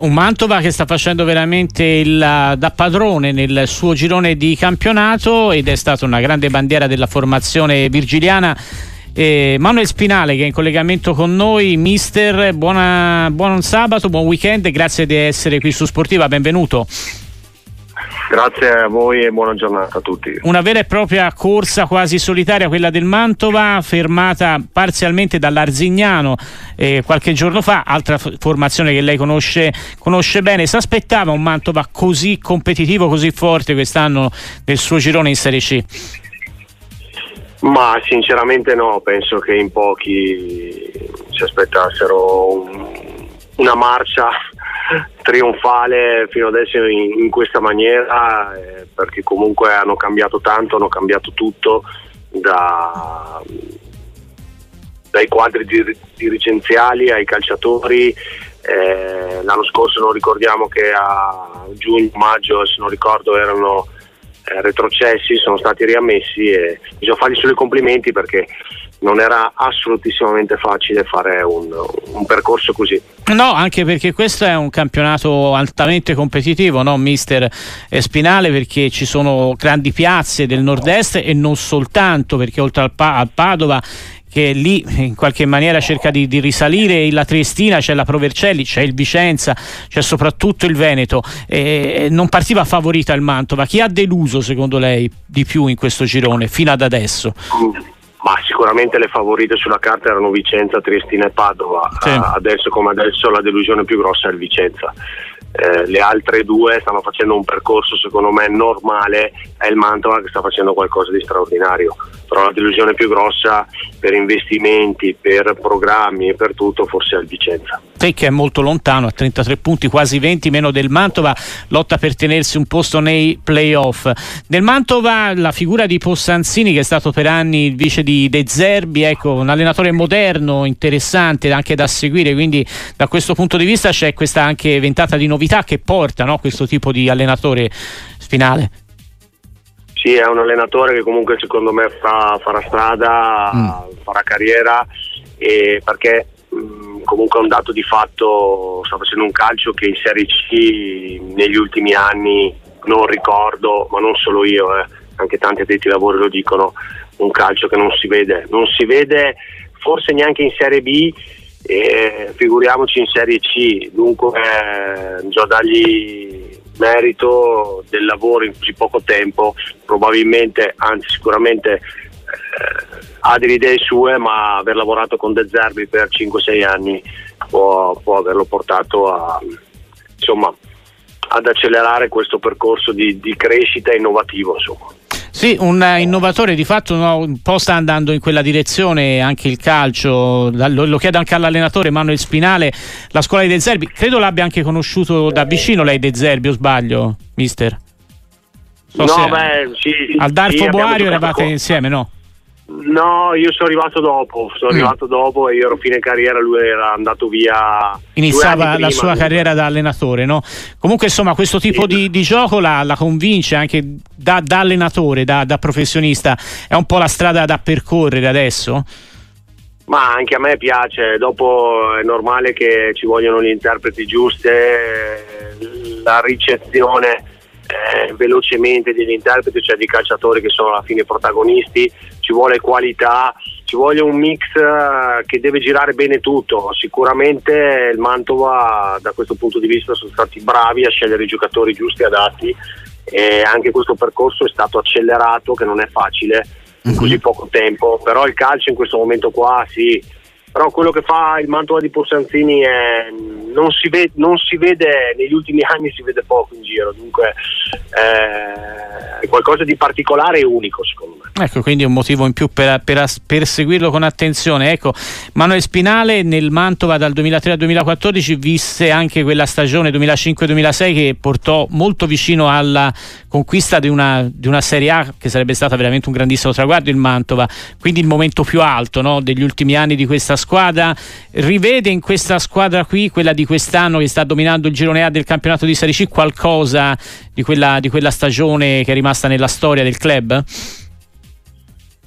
Un Mantova che sta facendo veramente il, da padrone nel suo girone di campionato ed è stata una grande bandiera della formazione virgiliana. Eh, Manuel Spinale che è in collegamento con noi, mister, buona, buon sabato, buon weekend, grazie di essere qui su Sportiva, benvenuto. Grazie a voi e buona giornata a tutti. Una vera e propria corsa quasi solitaria, quella del Mantova, fermata parzialmente dall'Arzignano eh, qualche giorno fa, altra formazione che lei conosce, conosce bene. Si aspettava un Mantova così competitivo, così forte quest'anno nel suo girone in Serie C? Ma sinceramente no, penso che in pochi si aspettassero un, una marcia trionfale fino adesso in, in questa maniera eh, perché comunque hanno cambiato tanto, hanno cambiato tutto da, dai quadri dirigenziali ai calciatori. Eh, l'anno scorso non ricordiamo che a giugno-maggio, se non ricordo, erano eh, retrocessi, sono stati riammessi e bisogna fargli solo i complimenti perché non era assolutissimamente facile fare un, un, percorso così. No, anche perché questo è un campionato altamente competitivo, no, mister Spinale, perché ci sono grandi piazze del nord-est e non soltanto, perché oltre al, pa- al Padova che lì in qualche maniera cerca di, di, risalire la Triestina, c'è la Provercelli, c'è il Vicenza, c'è soprattutto il Veneto. Eh, non partiva favorita il Mantova. Chi ha deluso secondo lei di più in questo girone fino ad adesso? Mm ma sicuramente le favorite sulla carta erano Vicenza, Triestina e Padova. Sì. Uh, adesso come adesso la delusione più grossa è il Vicenza. Eh, le altre due stanno facendo un percorso secondo me normale, è il Mantova che sta facendo qualcosa di straordinario, però la delusione più grossa per investimenti, per programmi e per tutto forse è il Vicenza. Che è molto lontano, a 33 punti, quasi 20 meno del Mantova, lotta per tenersi un posto nei playoff. Nel Mantova la figura di Possanzini che è stato per anni il vice di De Zerbi, ecco, un allenatore moderno, interessante anche da seguire, quindi da questo punto di vista c'è questa anche ventata di novità che porta no, questo tipo di allenatore spinale. Sì, è un allenatore che comunque secondo me fa, farà strada, mm. farà carriera e perché comunque è un dato di fatto, sta facendo un calcio che in Serie C negli ultimi anni non ricordo, ma non solo io, eh, anche tanti addetti ai lavori lo dicono, un calcio che non si vede, non si vede forse neanche in Serie B e figuriamoci in Serie C, dunque eh, bisogna dargli merito del lavoro in così poco tempo, probabilmente, anzi sicuramente eh, ha delle idee sue, ma aver lavorato con De Zerbi per 5-6 anni può, può averlo portato a, insomma, ad accelerare questo percorso di, di crescita innovativo. Insomma. Sì, un innovatore di fatto no, un po' sta andando in quella direzione anche il calcio, lo, lo chiedo anche all'allenatore Manuel Spinale, la scuola di De Zerbi, credo l'abbia anche conosciuto da vicino lei De Zerbi o sbaglio, mister? So no, beh, sì, al Darfo sì, Boario eravate insieme, no? No, io sono arrivato dopo, sono mm. arrivato dopo e io ero fine carriera, lui era andato via. Iniziava la sua lui. carriera da allenatore, no? Comunque insomma questo tipo sì. di, di, gioco la, la, convince anche da, da allenatore, da, da, professionista, è un po' la strada da percorrere adesso? Ma anche a me piace, dopo è normale che ci vogliono gli interpreti giuste, la ricezione eh, velocemente degli interpreti, cioè di calciatori che sono alla fine protagonisti, ci vuole qualità, ci vuole un mix eh, che deve girare bene tutto. Sicuramente il Mantova da questo punto di vista sono stati bravi a scegliere i giocatori giusti e adatti e anche questo percorso è stato accelerato che non è facile in mhm. così poco tempo, però il calcio in questo momento qua sì, però quello che fa il Mantova di Porsanzini è, non, si vede, non, si vede, negli ultimi anni si vede poco in giro, dunque eh, è qualcosa di particolare e unico secondo me. Ecco, quindi un motivo in più per, per, per seguirlo con attenzione. Ecco, Manuel Spinale nel Mantova dal 2003 al 2014 visse anche quella stagione 2005-2006 che portò molto vicino alla conquista di una, di una, Serie A che sarebbe stata veramente un grandissimo traguardo il Mantova, quindi il momento più alto no, degli ultimi anni di questa squadra. Rivede in questa squadra qui, quella di quest'anno che sta dominando il girone A del campionato di Serie C, qualcosa di quella, di quella stagione che è rimasta nella storia del club?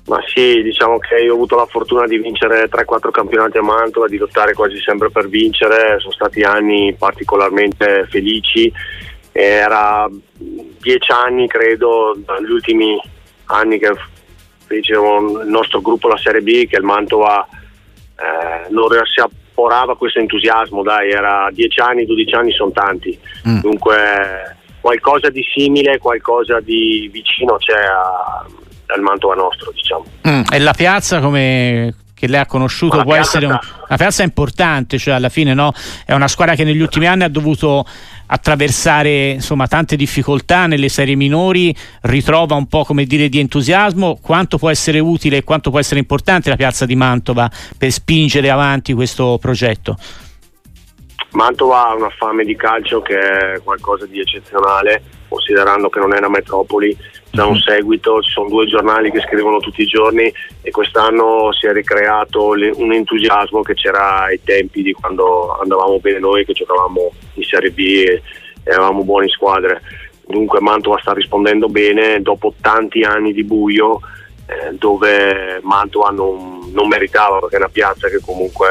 Ma sì, diciamo che io ho avuto la fortuna di vincere 3-4 campionati a Mantova, di lottare quasi sempre per vincere, sono stati anni particolarmente felici, era dieci anni credo, dagli ultimi anni che fecero il nostro gruppo la Serie B, che il Mantova eh, non si apporava questo entusiasmo, dai, era dieci anni, 12 anni sono tanti, mm. dunque qualcosa di simile, qualcosa di vicino c'è a al Mantova nostro, diciamo. Mm, e la piazza come che lei ha conosciuto può essere un, una piazza importante, cioè alla fine no? è una squadra che negli ultimi anni ha dovuto attraversare insomma, tante difficoltà nelle serie minori, ritrova un po' come dire di entusiasmo, quanto può essere utile e quanto può essere importante la piazza di Mantova per spingere avanti questo progetto? Mantova ha una fame di calcio che è qualcosa di eccezionale, considerando che non è una metropoli, c'è un mhm. seguito, ci sono due giornali che scrivono tutti i giorni e quest'anno si è ricreato un entusiasmo che c'era ai tempi di quando andavamo bene noi, che giocavamo in Serie B e eravamo buone squadre. Dunque Mantova sta rispondendo bene dopo tanti anni di buio eh, dove Mantova non, non meritava perché è una piazza che comunque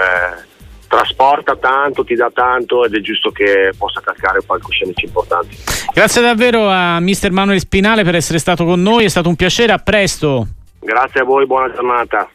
trasporta tanto, ti dà tanto ed è giusto che possa calcare palcoscenici importanti. Grazie davvero a mister Manuel Spinale per essere stato con noi, è stato un piacere, a presto. Grazie a voi, buona giornata.